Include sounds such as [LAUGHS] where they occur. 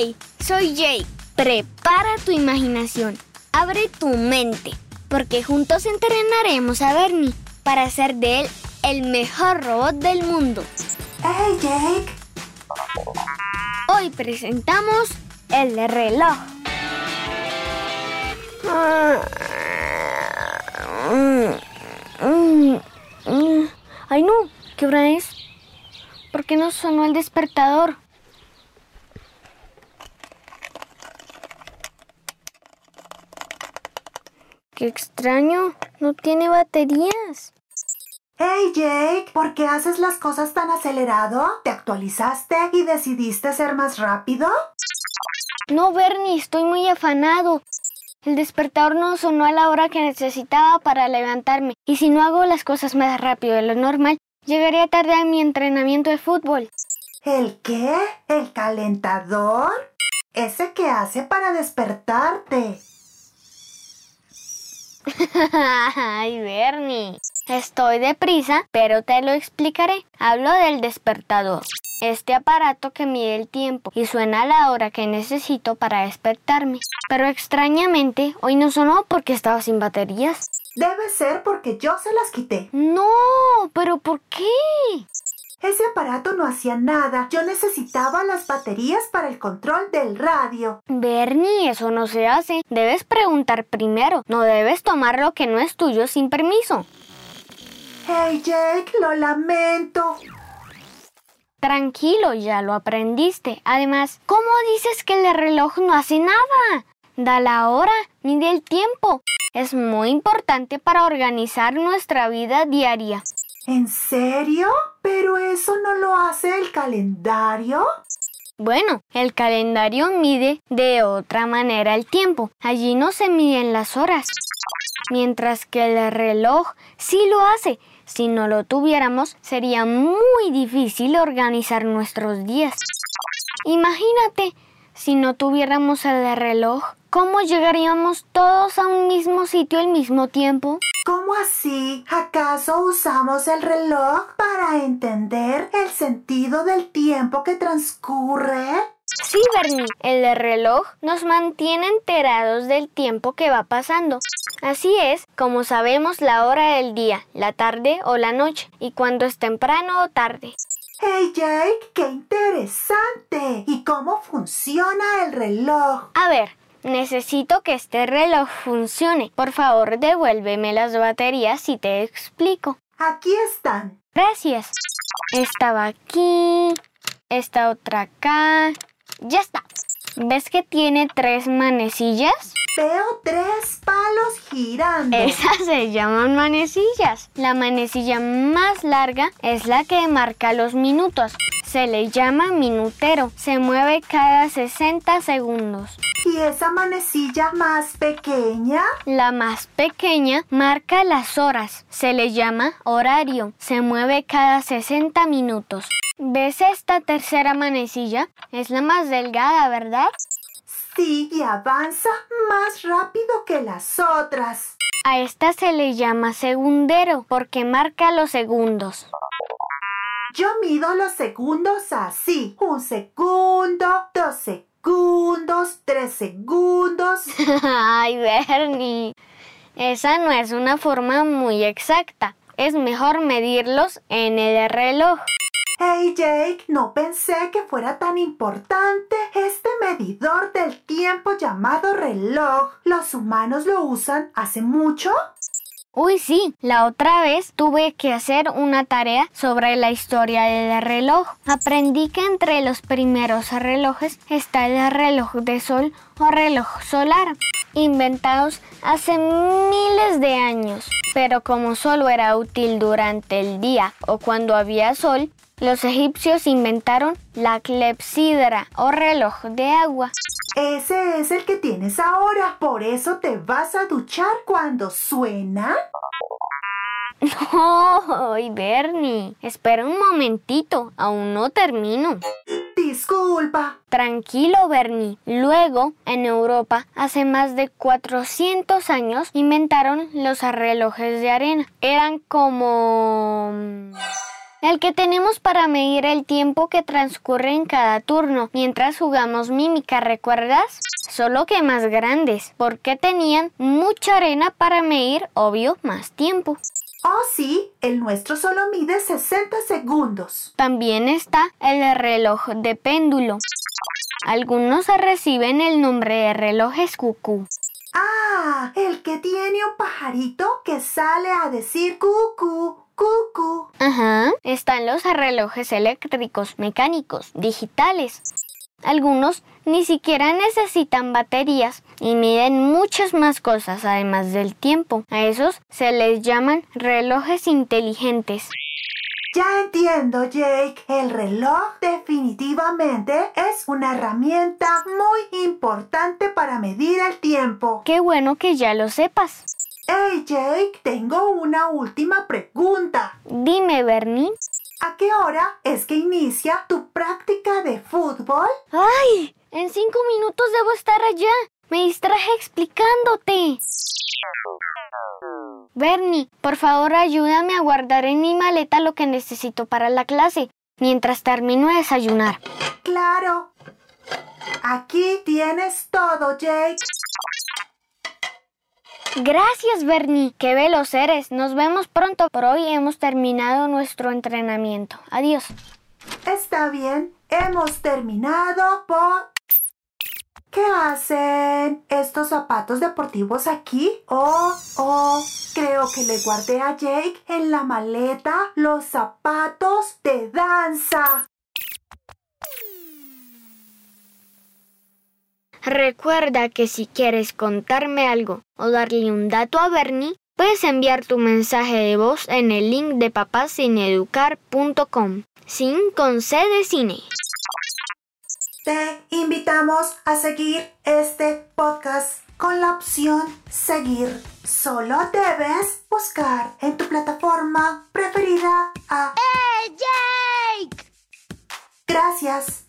Hey, soy Jake. Prepara tu imaginación. Abre tu mente. Porque juntos entrenaremos a Bernie para hacer de él el mejor robot del mundo. ¡Hey, Jake! Hoy presentamos el reloj. Ay no, ¿qué hora es? ¿Por qué no sonó el despertador? Qué extraño, no tiene baterías. Hey Jake, ¿por qué haces las cosas tan acelerado? ¿Te actualizaste y decidiste ser más rápido? No, Bernie, estoy muy afanado. El despertador no sonó a la hora que necesitaba para levantarme, y si no hago las cosas más rápido de lo normal, llegaría tarde a mi entrenamiento de fútbol. ¿El qué? ¿El calentador? Ese que hace para despertarte. [LAUGHS] Ay, Bernie. Estoy deprisa, pero te lo explicaré. Hablo del despertador. Este aparato que mide el tiempo y suena a la hora que necesito para despertarme. Pero extrañamente, hoy no sonó porque estaba sin baterías. Debe ser porque yo se las quité. No, pero ¿por qué? Ese aparato no hacía nada. Yo necesitaba las baterías para el control del radio. Bernie, eso no se hace. Debes preguntar primero. No debes tomar lo que no es tuyo sin permiso. Hey Jake, lo lamento. Tranquilo, ya lo aprendiste. Además, ¿cómo dices que el reloj no hace nada? Da la hora, mide el tiempo. Es muy importante para organizar nuestra vida diaria. ¿En serio? ¿Pero eso no lo hace el calendario? Bueno, el calendario mide de otra manera el tiempo. Allí no se miden las horas. Mientras que el reloj sí lo hace. Si no lo tuviéramos, sería muy difícil organizar nuestros días. Imagínate, si no tuviéramos el reloj, ¿cómo llegaríamos todos a un mismo sitio al mismo tiempo? ¿Cómo así? ¿Acaso usamos el reloj para entender el sentido del tiempo que transcurre? Sí, Bernie, el reloj nos mantiene enterados del tiempo que va pasando. Así es como sabemos la hora del día, la tarde o la noche, y cuando es temprano o tarde. ¡Hey Jake! ¡Qué interesante! ¿Y cómo funciona el reloj? A ver, necesito que este reloj funcione. Por favor, devuélveme las baterías y te explico. Aquí están. Gracias. Esta va aquí, esta otra acá. Ya está. ¿Ves que tiene tres manecillas? Veo tres palos girando. Esas se llaman manecillas. La manecilla más larga es la que marca los minutos. Se le llama minutero. Se mueve cada 60 segundos. ¿Y esa manecilla más pequeña? La más pequeña marca las horas. Se le llama horario. Se mueve cada 60 minutos. ¿Ves esta tercera manecilla? Es la más delgada, ¿verdad? Sí, y avanza más rápido que las otras. A esta se le llama segundero porque marca los segundos. Yo mido los segundos así. Un segundo, dos segundos, tres segundos. [LAUGHS] Ay, Bernie. Esa no es una forma muy exacta. Es mejor medirlos en el reloj. Hey Jake, no pensé que fuera tan importante este medidor del tiempo llamado reloj. ¿Los humanos lo usan hace mucho? Uy, sí, la otra vez tuve que hacer una tarea sobre la historia del reloj. Aprendí que entre los primeros relojes está el reloj de sol o reloj solar, inventados hace miles de años. Pero como solo era útil durante el día o cuando había sol, los egipcios inventaron la clepsidra o reloj de agua. Es el que tienes ahora. Por eso te vas a duchar cuando suena. [LAUGHS] No, Bernie. Espera un momentito. Aún no termino. Disculpa. Tranquilo, Bernie. Luego, en Europa, hace más de 400 años, inventaron los relojes de arena. Eran como... El que tenemos para medir el tiempo que transcurre en cada turno mientras jugamos mímica, ¿recuerdas? Solo que más grandes, porque tenían mucha arena para medir, obvio, más tiempo. Oh, sí, el nuestro solo mide 60 segundos. También está el reloj de péndulo. Algunos reciben el nombre de relojes cucú. Ah, el que tiene un pajarito que sale a decir cucú, cucú. Ajá, están los relojes eléctricos, mecánicos, digitales. Algunos ni siquiera necesitan baterías y miden muchas más cosas además del tiempo. A esos se les llaman relojes inteligentes. Ya entiendo, Jake. El reloj definitivamente es una herramienta muy importante para medir el tiempo. Qué bueno que ya lo sepas. Hey, Jake, tengo una última pregunta. Dime, Bernie. ¿A qué hora es que inicia tu práctica de fútbol? ¡Ay! En cinco minutos debo estar allá. Me distraje explicándote. Bernie, por favor ayúdame a guardar en mi maleta lo que necesito para la clase, mientras termino de desayunar. Claro. Aquí tienes todo, Jake. Gracias, Bernie. Qué veloz eres. Nos vemos pronto. Por hoy hemos terminado nuestro entrenamiento. Adiós. Está bien. Hemos terminado por... ¿Qué hacen estos zapatos deportivos aquí? Oh, oh, creo que le guardé a Jake en la maleta los zapatos de danza. Recuerda que si quieres contarme algo o darle un dato a Bernie, puedes enviar tu mensaje de voz en el link de papasineducar.com, sin con C de cine. Te invitamos a seguir este podcast con la opción seguir. Solo debes buscar en tu plataforma preferida a ¡Hey, Jake! Gracias.